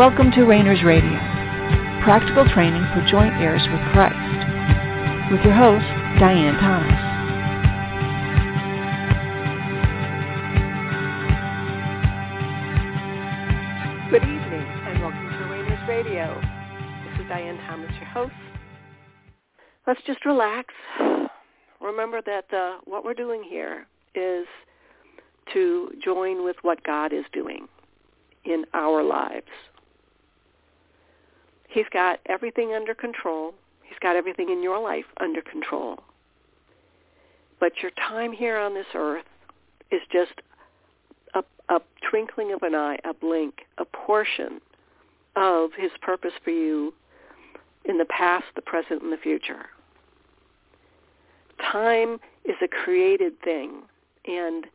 Welcome to Reigners Radio, practical training for joint heirs with Christ, with your host, Diane Thomas. Good evening, and welcome to Reigners Radio. This is Diane Thomas, your host. Let's just relax. Remember that uh, what we're doing here is to join with what God is doing in our lives. He's got everything under control. He's got everything in your life under control. But your time here on this earth is just a, a twinkling of an eye, a blink, a portion of his purpose for you in the past, the present, and the future. Time is a created thing, and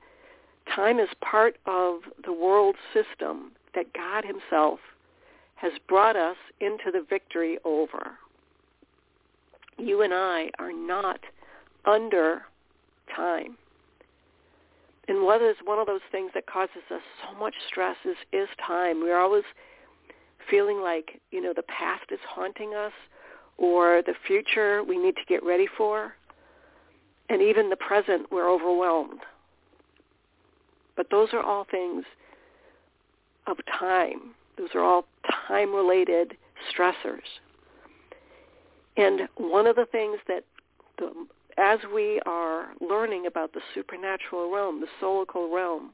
time is part of the world system that God himself has brought us into the victory over. You and I are not under time. And what is one of those things that causes us so much stress is, is time. We're always feeling like, you know, the past is haunting us or the future we need to get ready for. And even the present, we're overwhelmed. But those are all things of time. Those are all time-related stressors. And one of the things that, the, as we are learning about the supernatural realm, the soulical realm,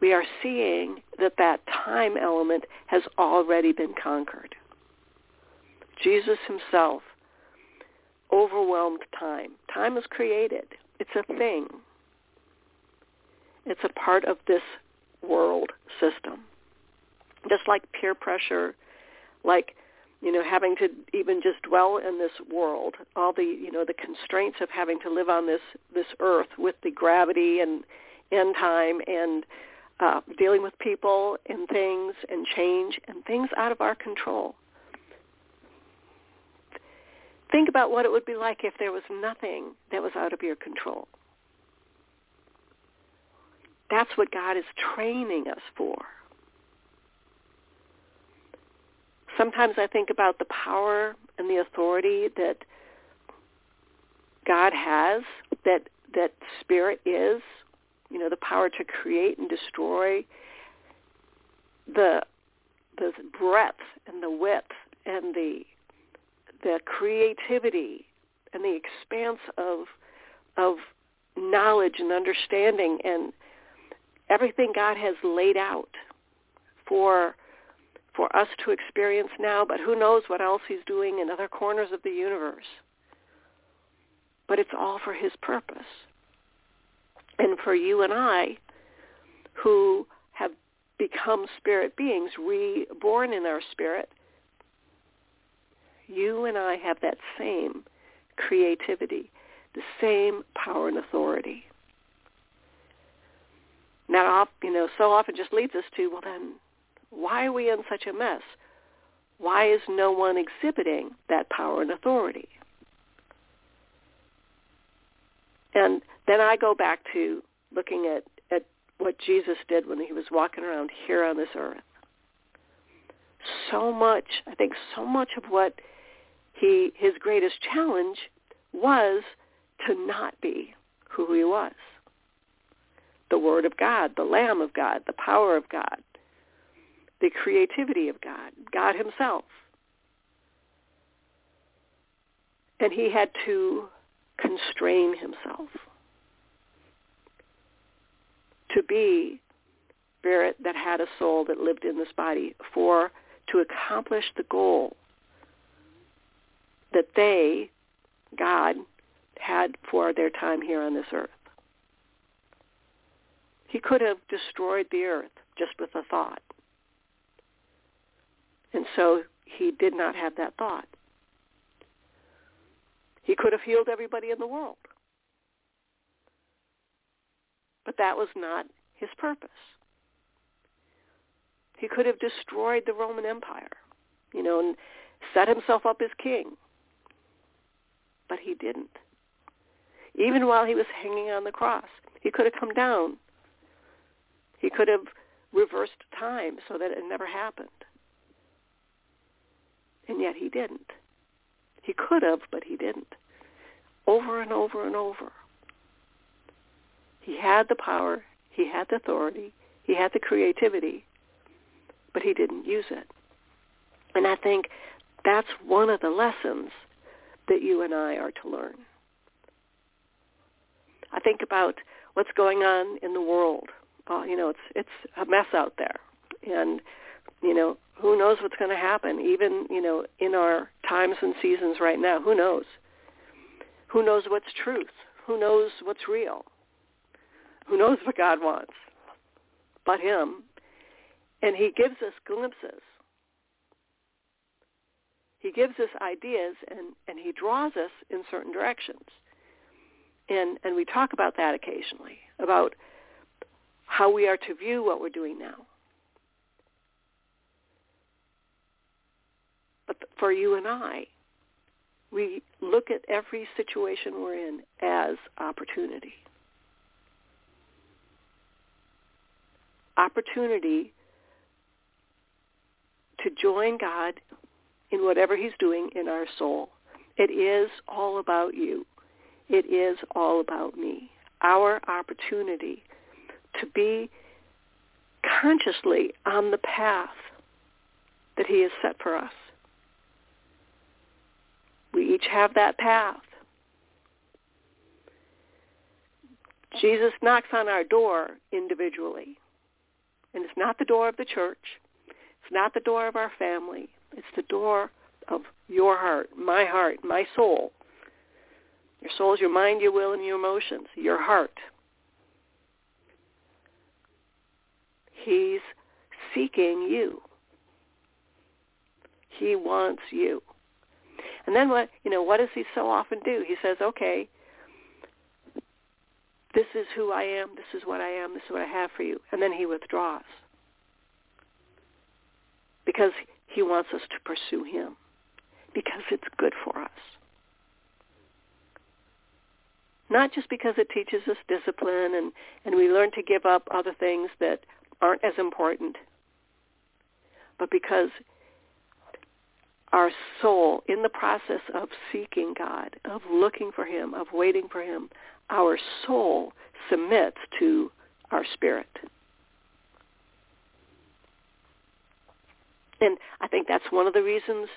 we are seeing that that time element has already been conquered. Jesus himself overwhelmed time. Time is created. It's a thing. It's a part of this world system just like peer pressure, like you know having to even just dwell in this world, all the you know the constraints of having to live on this this earth with the gravity and end time and uh, dealing with people and things and change and things out of our control. Think about what it would be like if there was nothing that was out of your control. That's what God is training us for. Sometimes I think about the power and the authority that God has, that that spirit is, you know, the power to create and destroy, the the breadth and the width and the the creativity and the expanse of of knowledge and understanding and everything God has laid out for for us to experience now, but who knows what else he's doing in other corners of the universe. But it's all for his purpose. And for you and I, who have become spirit beings, reborn in our spirit, you and I have that same creativity, the same power and authority. Now, you know, so often just leads us to, well, then why are we in such a mess? Why is no one exhibiting that power and authority? And then I go back to looking at, at what Jesus did when he was walking around here on this earth. So much, I think so much of what he his greatest challenge was to not be who he was. The Word of God, the Lamb of God, the power of God, the creativity of God, God himself. And he had to constrain himself to be spirit that had a soul that lived in this body for to accomplish the goal that they, God, had for their time here on this earth. He could have destroyed the earth just with a thought. And so he did not have that thought. He could have healed everybody in the world. But that was not his purpose. He could have destroyed the Roman Empire, you know, and set himself up as king. But he didn't. Even while he was hanging on the cross, he could have come down. He could have reversed time so that it never happened. And yet he didn't. He could have, but he didn't. Over and over and over. He had the power, he had the authority, he had the creativity, but he didn't use it. And I think that's one of the lessons that you and I are to learn. I think about what's going on in the world. Well, you know, it's it's a mess out there, and you know, who knows what's going to happen? Even you know, in our times and seasons right now, who knows? Who knows what's truth? Who knows what's real? Who knows what God wants? But Him, and He gives us glimpses. He gives us ideas, and and He draws us in certain directions and and we talk about that occasionally about how we are to view what we're doing now. But for you and I, we look at every situation we're in as opportunity. Opportunity to join God in whatever he's doing in our soul. It is all about you. It is all about me. Our opportunity to be consciously on the path that he has set for us. We each have that path. Jesus knocks on our door individually. And it's not the door of the church. It's not the door of our family. It's the door of your heart, my heart, my soul. Your soul is your mind, your will, and your emotions, your heart. He's seeking you. He wants you. And then what, you know, what does he so often do? He says, okay, this is who I am, this is what I am, this is what I have for you. And then he withdraws. Because he wants us to pursue him. Because it's good for us. Not just because it teaches us discipline and, and we learn to give up other things that aren't as important, but because our soul, in the process of seeking God, of looking for him, of waiting for him, our soul submits to our spirit. And I think that's one of the reasons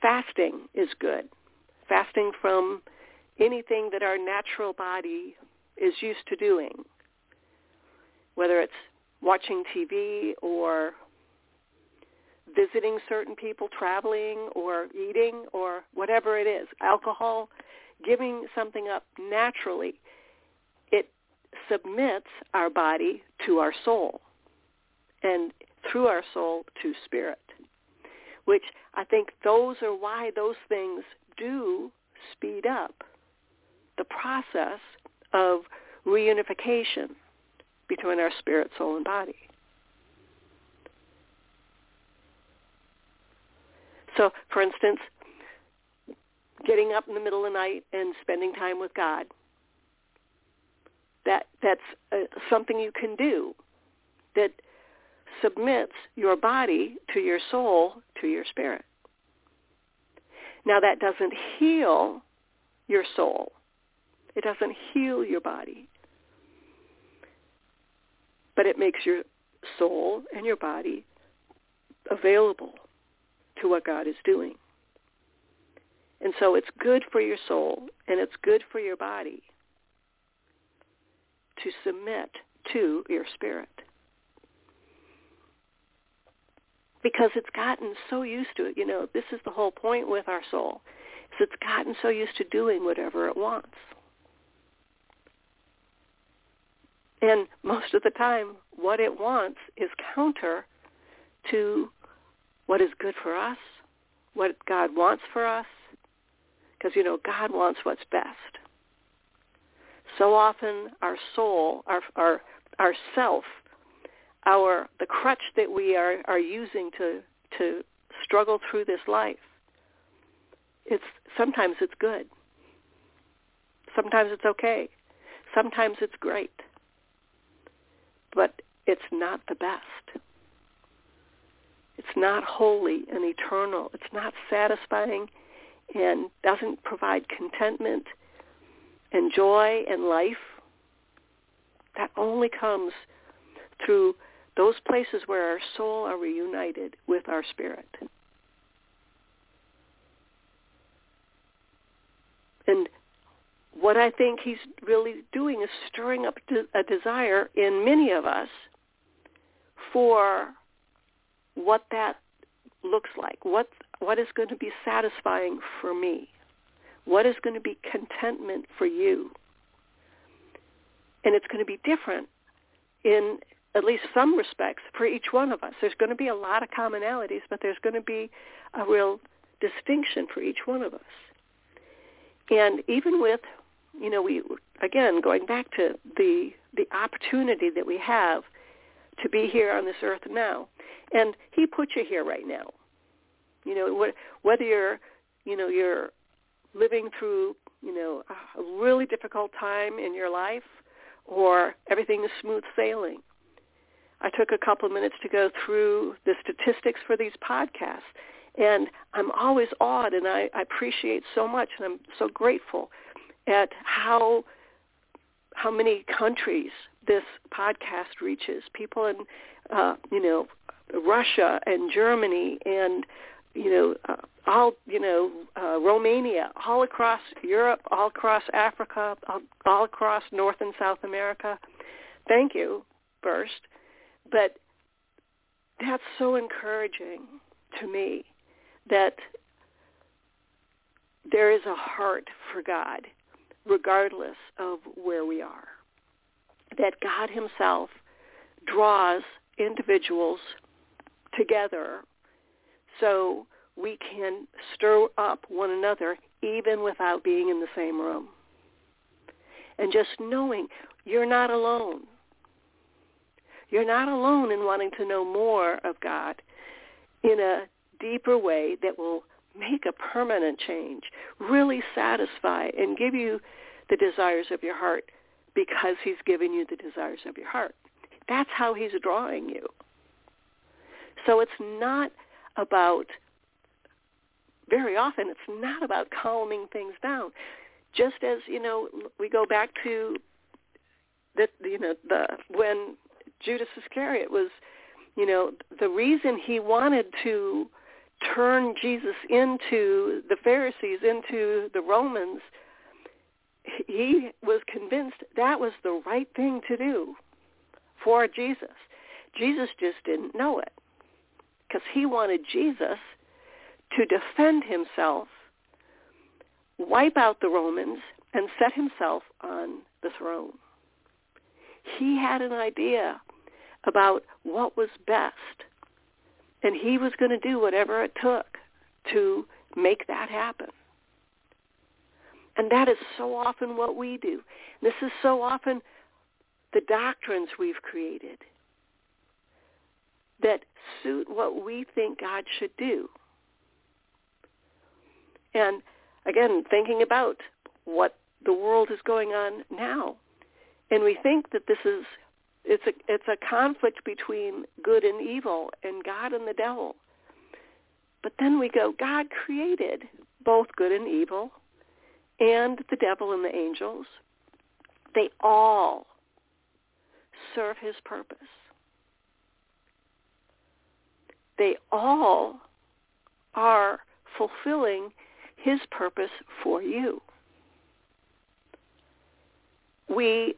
fasting is good. Fasting from anything that our natural body is used to doing, whether it's watching TV or visiting certain people, traveling or eating or whatever it is, alcohol, giving something up naturally, it submits our body to our soul and through our soul to spirit, which I think those are why those things do speed up the process of reunification between our spirit, soul, and body. So, for instance, getting up in the middle of the night and spending time with God, that, that's uh, something you can do that submits your body to your soul, to your spirit. Now, that doesn't heal your soul. It doesn't heal your body. But it makes your soul and your body available to what God is doing. And so it's good for your soul and it's good for your body to submit to your spirit. Because it's gotten so used to it. You know, this is the whole point with our soul. Is it's gotten so used to doing whatever it wants. And most of the time, what it wants is counter to what is good for us, what God wants for us, because, you know, God wants what's best. So often our soul, our, our, our self, our, the crutch that we are, are using to, to struggle through this life, it's, sometimes it's good. Sometimes it's okay. Sometimes it's great but it's not the best. It's not holy and eternal. It's not satisfying and doesn't provide contentment and joy and life. That only comes through those places where our soul are reunited with our spirit. And what I think he's really doing is stirring up a desire in many of us for what that looks like. What what is going to be satisfying for me? What is going to be contentment for you? And it's going to be different in at least some respects for each one of us. There's going to be a lot of commonalities, but there's going to be a real distinction for each one of us. And even with, you know, we again going back to the the opportunity that we have to be here on this earth now, and He put you here right now. You know, whether you're, you know, you're living through, you know, a really difficult time in your life, or everything is smooth sailing. I took a couple of minutes to go through the statistics for these podcasts, and I'm always awed, and I, I appreciate so much, and I'm so grateful at how how many countries this podcast reaches. People in, uh, you know, Russia and Germany and you know, uh, all you know, uh, Romania, all across Europe, all across Africa, all, all across North and South America. Thank you, first, but that's so encouraging to me that there is a heart for God, regardless of where we are. That God Himself draws individuals together so we can stir up one another even without being in the same room. And just knowing you're not alone. You're not alone in wanting to know more of God in a deeper way that will make a permanent change, really satisfy and give you the desires of your heart because he's giving you the desires of your heart. That's how he's drawing you. So it's not about very often it's not about calming things down. Just as, you know, we go back to the you know, the when Judas Iscariot was, you know, the reason he wanted to turn Jesus into the Pharisees, into the Romans, he was convinced that was the right thing to do for Jesus. Jesus just didn't know it because he wanted Jesus to defend himself, wipe out the Romans, and set himself on the throne. He had an idea about what was best, and he was going to do whatever it took to make that happen. And that is so often what we do. This is so often the doctrines we've created that suit what we think God should do. And again, thinking about what the world is going on now, and we think that this is it's a it's a conflict between good and evil and God and the devil. But then we go, God created both good and evil and the devil and the angels. They all serve his purpose they all are fulfilling his purpose for you. We,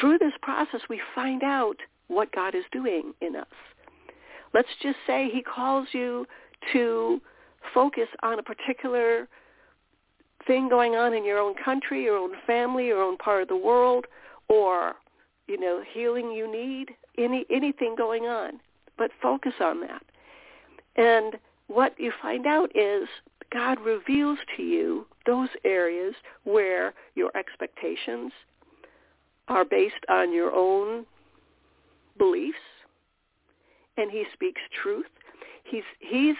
through this process, we find out what God is doing in us. Let's just say he calls you to focus on a particular thing going on in your own country, your own family, your own part of the world, or, you know, healing you need, any anything going on. But focus on that. And what you find out is God reveals to you those areas where your expectations are based on your own beliefs and he speaks truth. He's he's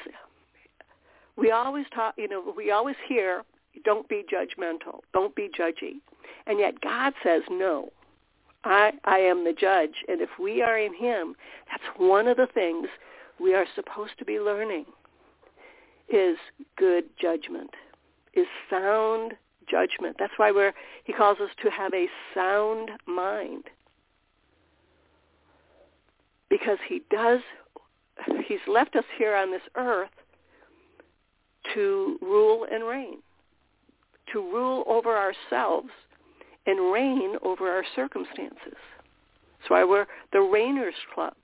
we always talk, you know, we always hear don't be judgmental, don't be judgy. And yet God says no. I I am the judge and if we are in him, that's one of the things we are supposed to be learning is good judgment, is sound judgment. That's why we're, he calls us to have a sound mind. Because he does, he's left us here on this earth to rule and reign, to rule over ourselves and reign over our circumstances. That's why we're the Reigners Club,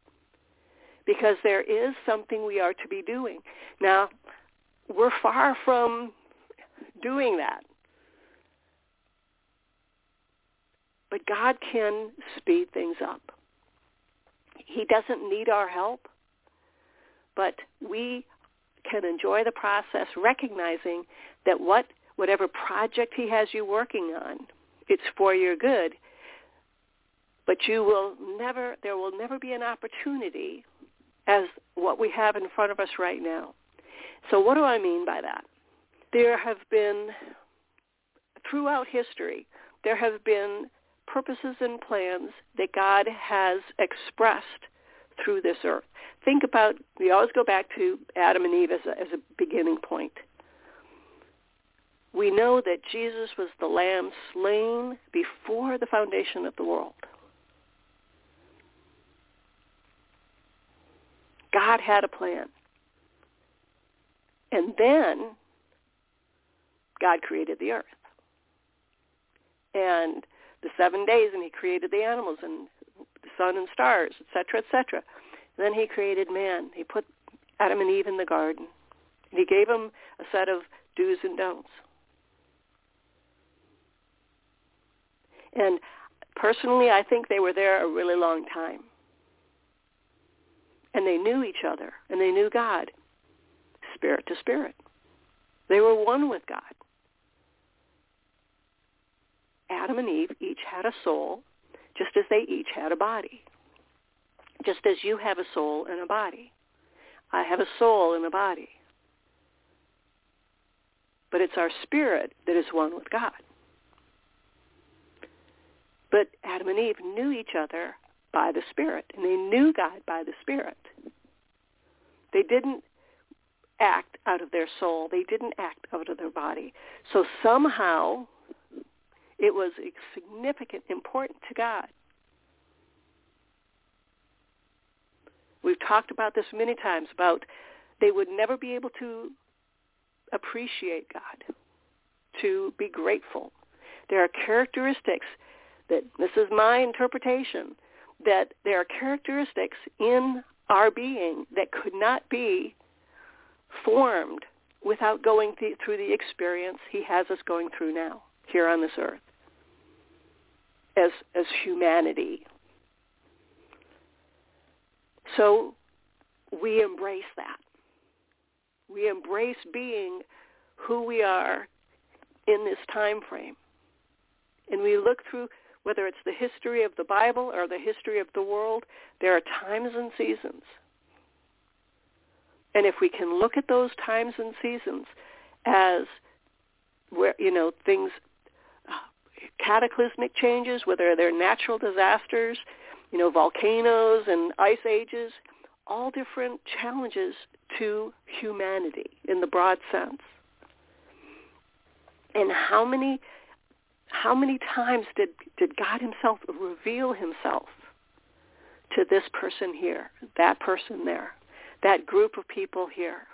because there is something we are to be doing. Now, we're far from doing that. But God can speed things up. He doesn't need our help, but we can enjoy the process recognizing that what whatever project he has you working on, it's for your good. But you will never there will never be an opportunity as what we have in front of us right now. So what do I mean by that? There have been throughout history there have been purposes and plans that God has expressed through this earth. Think about, we always go back to Adam and Eve as a, as a beginning point. We know that Jesus was the lamb slain before the foundation of the world. God had a plan. And then God created the earth. And the seven days and he created the animals and the sun and stars, etc., etc. Then he created man. He put Adam and Eve in the garden. And he gave them a set of do's and don'ts. And personally, I think they were there a really long time. And they knew each other, and they knew God, spirit to spirit. They were one with God. Adam and Eve each had a soul, just as they each had a body. Just as you have a soul and a body. I have a soul and a body. But it's our spirit that is one with God. But Adam and Eve knew each other by the Spirit, and they knew God by the Spirit. They didn't act out of their soul. They didn't act out of their body. So somehow it was significant, important to God. We've talked about this many times about they would never be able to appreciate God, to be grateful. There are characteristics that, this is my interpretation, that there are characteristics in our being that could not be formed without going th- through the experience he has us going through now here on this earth as as humanity. So we embrace that. We embrace being who we are in this time frame. And we look through whether it's the history of the Bible or the history of the world, there are times and seasons. And if we can look at those times and seasons as where you know things cataclysmic changes, whether they're natural disasters, you know, volcanoes and ice ages, all different challenges to humanity in the broad sense. And how many how many times did, did God himself reveal himself to this person here, that person there, that group of people here?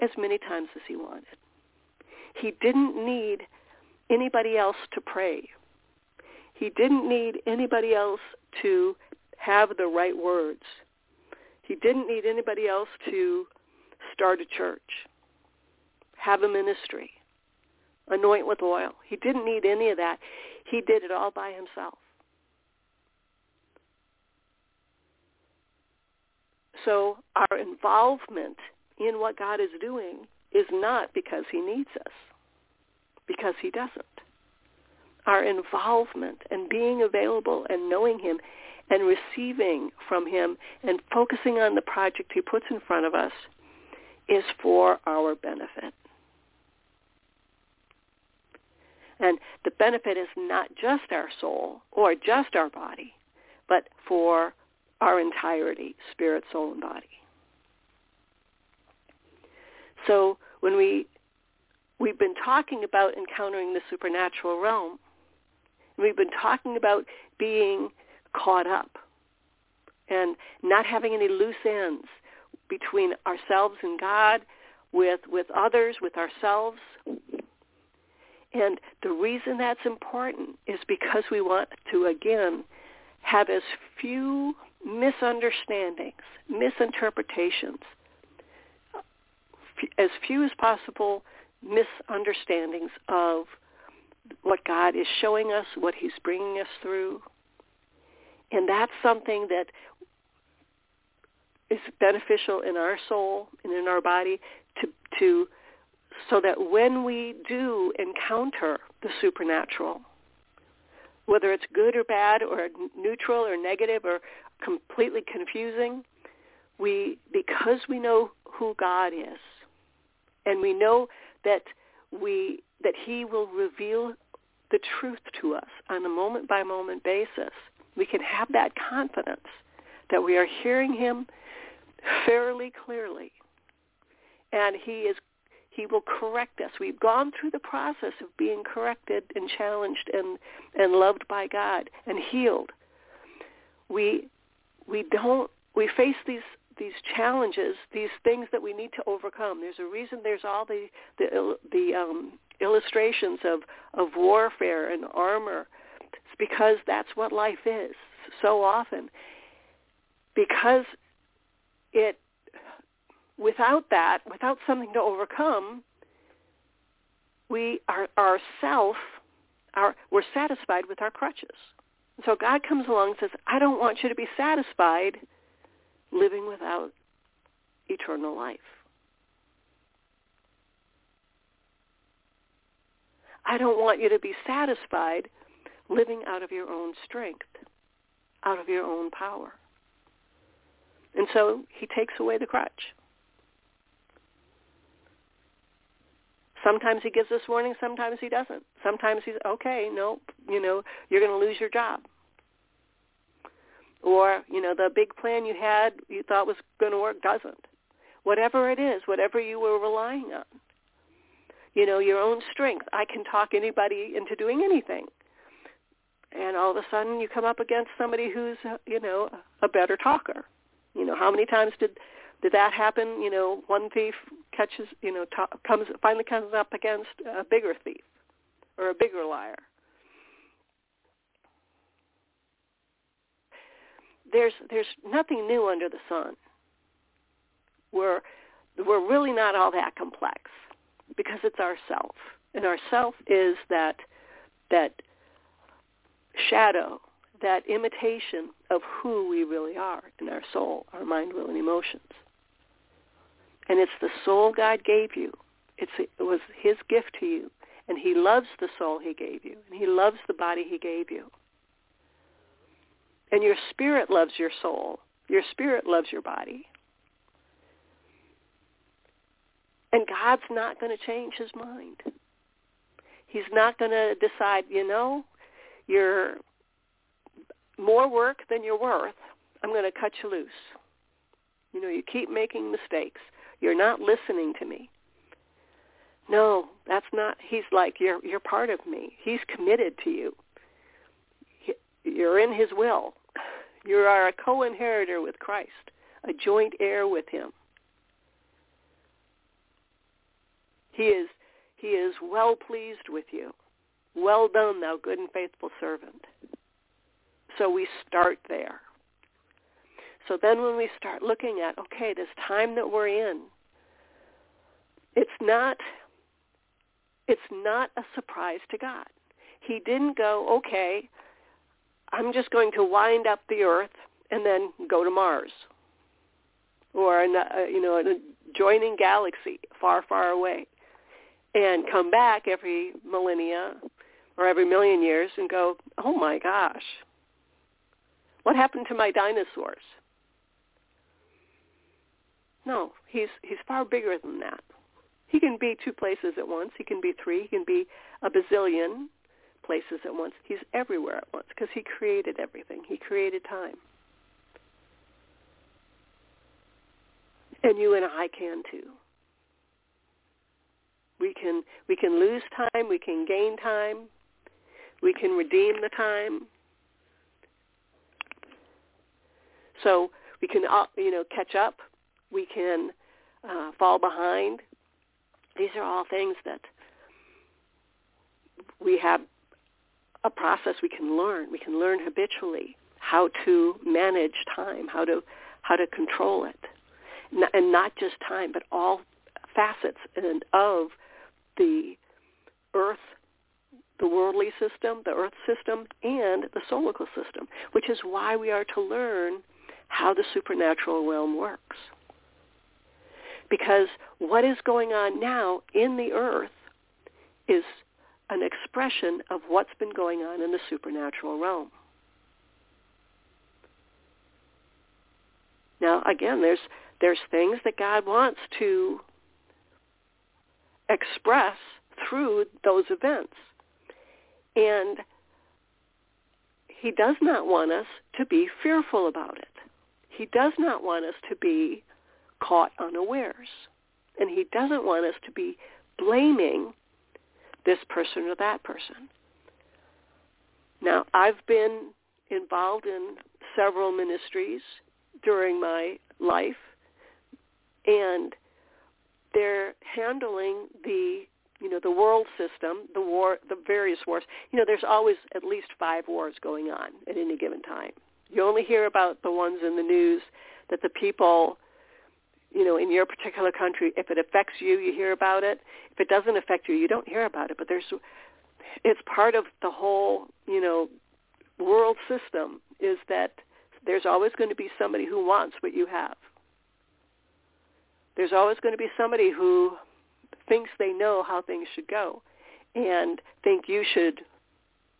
As many times as he wanted. He didn't need anybody else to pray. He didn't need anybody else to have the right words. He didn't need anybody else to start a church, have a ministry, anoint with oil. He didn't need any of that. He did it all by himself. So our involvement in what God is doing is not because he needs us because he doesn't. Our involvement and being available and knowing him and receiving from him and focusing on the project he puts in front of us is for our benefit. And the benefit is not just our soul or just our body, but for our entirety, spirit, soul, and body. So when we we've been talking about encountering the supernatural realm, we've been talking about being caught up and not having any loose ends between ourselves and God, with with others, with ourselves. And the reason that's important is because we want to again have as few misunderstandings, misinterpretations, as few as possible misunderstandings of what God is showing us, what he's bringing us through. And that's something that is beneficial in our soul and in our body to to so that when we do encounter the supernatural, whether it's good or bad or neutral or negative or completely confusing, we because we know who God is and we know that we that he will reveal the truth to us on a moment by moment basis. We can have that confidence that we are hearing him fairly clearly. And he is he will correct us. We've gone through the process of being corrected and challenged and and loved by God and healed. We we don't we face these these challenges, these things that we need to overcome. There's a reason there's all the the the um, illustrations of of warfare and armor. It's because that's what life is so often. Because it without that, without something to overcome, we are ourself our we're satisfied with our crutches. So God comes along and says, I don't want you to be satisfied living without eternal life. I don't want you to be satisfied living out of your own strength, out of your own power. And so he takes away the crutch. Sometimes he gives us warning, sometimes he doesn't. Sometimes he's, okay, no, you know, you're going to lose your job. Or, you know, the big plan you had, you thought was going to work, doesn't. Whatever it is, whatever you were relying on. You know, your own strength. I can talk anybody into doing anything. And all of a sudden you come up against somebody who's, you know, a better talker you know, how many times did did that happen? You know, one thief catches, you know, to, comes finally comes up against a bigger thief or a bigger liar. There's there's nothing new under the sun. We're we're really not all that complex because it's ourself, and ourself is that that shadow that imitation of who we really are in our soul, our mind, will, and emotions. And it's the soul God gave you. It's, it was his gift to you. And he loves the soul he gave you. And he loves the body he gave you. And your spirit loves your soul. Your spirit loves your body. And God's not going to change his mind. He's not going to decide, you know, you're more work than you're worth, I'm going to cut you loose. You know, you keep making mistakes. You're not listening to me. No, that's not. He's like you're you're part of me. He's committed to you. You're in his will. You are a co-inheritor with Christ, a joint heir with him. He is he is well pleased with you. Well done, thou good and faithful servant. So we start there. So then when we start looking at, okay, this time that we're in, it's not it's not a surprise to God. He didn't go, okay, I'm just going to wind up the earth and then go to Mars or a, uh, you know an adjoining galaxy far far away and come back every millennia or every million years and go, oh my gosh, what happened to my dinosaurs? No, he's he's far bigger than that. He can be two places at once. He can be three. He can be a bazillion places at once. He's everywhere at once because he created everything. He created time. And you and I can too. We can we can lose time, we can gain time, we can redeem the time. So we can uh, you know catch up, we can uh, fall behind. These are all things that we have a process we can learn. We can learn habitually how to manage time, how to how to control it, and not just time, but all facets and of the earth, the worldly system, the earth system, and the solar system, which is why we are to learn how the supernatural realm works. Because what is going on now in the earth is an expression of what's been going on in the supernatural realm. Now, again, there's there's things that God wants to express through those events. And he does not want us to be fearful about it. He does not want us to be caught unawares. And he doesn't want us to be blaming this person or that person. Now, I've been involved in several ministries during my life, and they're handling the you know the world system, the war, the various wars. You know, there's always at least five wars going on at any given time. You only hear about the ones in the news that the people, you know, in your particular country, if it affects you, you hear about it. If it doesn't affect you, you don't hear about it. But there's, it's part of the whole, you know, world system is that there's always going to be somebody who wants what you have. There's always going to be somebody who thinks they know how things should go and think you should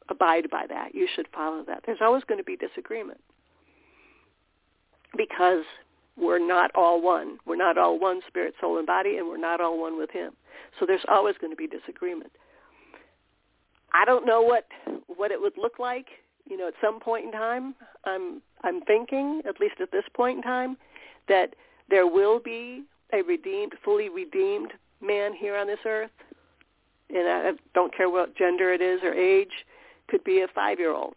abide by that. You should follow that. There's always going to be disagreement because we're not all one. We're not all one spirit, soul, and body, and we're not all one with him. So there's always going to be disagreement. I don't know what what it would look like, you know, at some point in time. I'm I'm thinking, at least at this point in time, that there will be a redeemed, fully redeemed man here on this earth. And I don't care what gender it is or age, could be a five-year-old.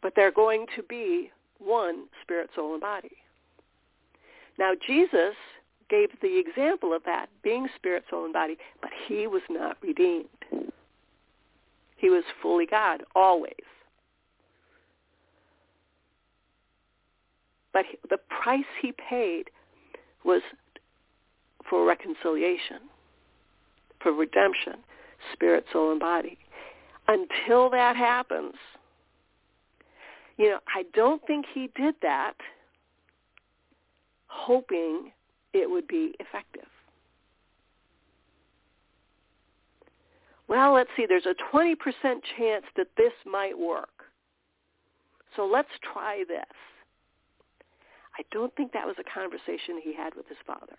But they're going to be one spirit, soul, and body. Now, Jesus gave the example of that, being spirit, soul, and body, but he was not redeemed. He was fully God, always. But the price he paid was for reconciliation, for redemption, spirit, soul, and body. Until that happens, you know, I don't think he did that hoping it would be effective. Well, let's see, there's a 20% chance that this might work. So let's try this. I don't think that was a conversation he had with his father.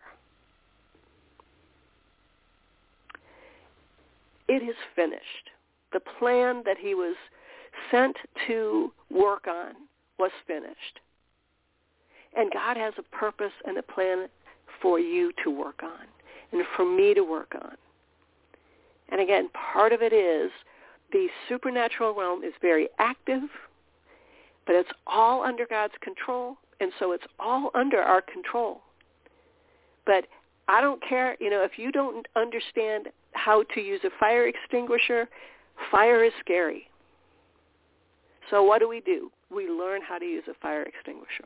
It is finished. The plan that he was sent to work on was finished. And God has a purpose and a plan for you to work on and for me to work on. And again, part of it is the supernatural realm is very active, but it's all under God's control, and so it's all under our control. But I don't care, you know, if you don't understand how to use a fire extinguisher, fire is scary. So what do we do? We learn how to use a fire extinguisher.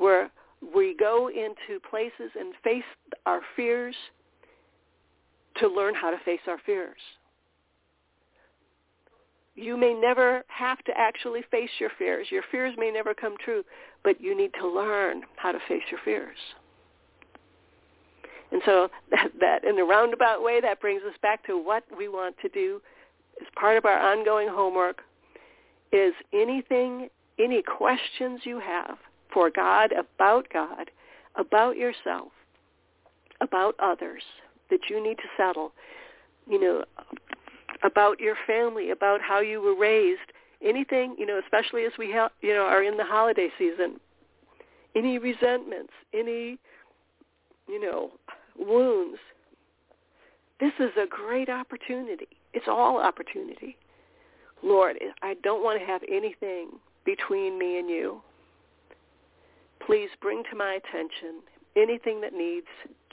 Where we go into places and face our fears to learn how to face our fears. You may never have to actually face your fears. Your fears may never come true, but you need to learn how to face your fears. And so that, that in a roundabout way, that brings us back to what we want to do as part of our ongoing homework is anything, any questions you have for God, about God, about yourself, about others that you need to settle, you know, about your family, about how you were raised, anything, you know, especially as we, ha- you know, are in the holiday season. any resentments, any, you know, wounds. This is a great opportunity. It's all opportunity. Lord, I don't want to have anything between me and you. Please bring to my attention anything that needs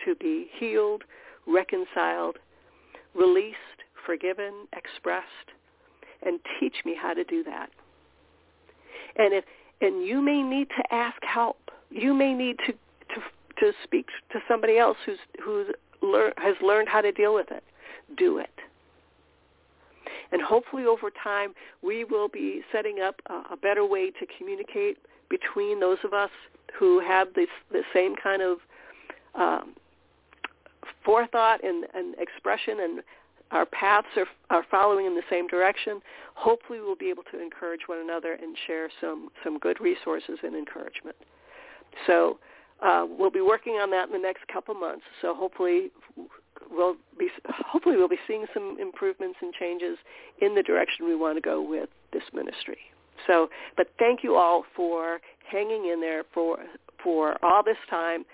to be healed, reconciled, released, forgiven, expressed, and teach me how to do that. And if and you may need to ask help. You may need to to to speak to somebody else who's who's lear, has learned how to deal with it. Do it. And hopefully over time we will be setting up a, a better way to communicate between those of us who have this the same kind of um, forethought and, and expression and our paths are, are following in the same direction, hopefully we'll be able to encourage one another and share some, some good resources and encouragement. So uh, we'll be working on that in the next couple months. So hopefully we'll be hopefully we'll be seeing some improvements and changes in the direction we want to go with this ministry. So, but thank you all for hanging in there for for all this time,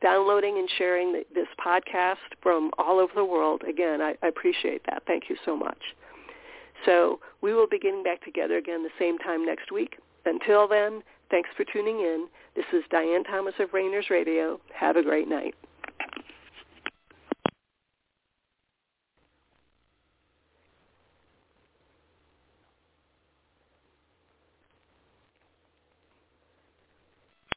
downloading and sharing the, this podcast from all over the world. Again, I, I appreciate that. Thank you so much. So we will be getting back together again the same time next week. Until then, thanks for tuning in. This is Diane Thomas of Reigners Radio. Have a great night.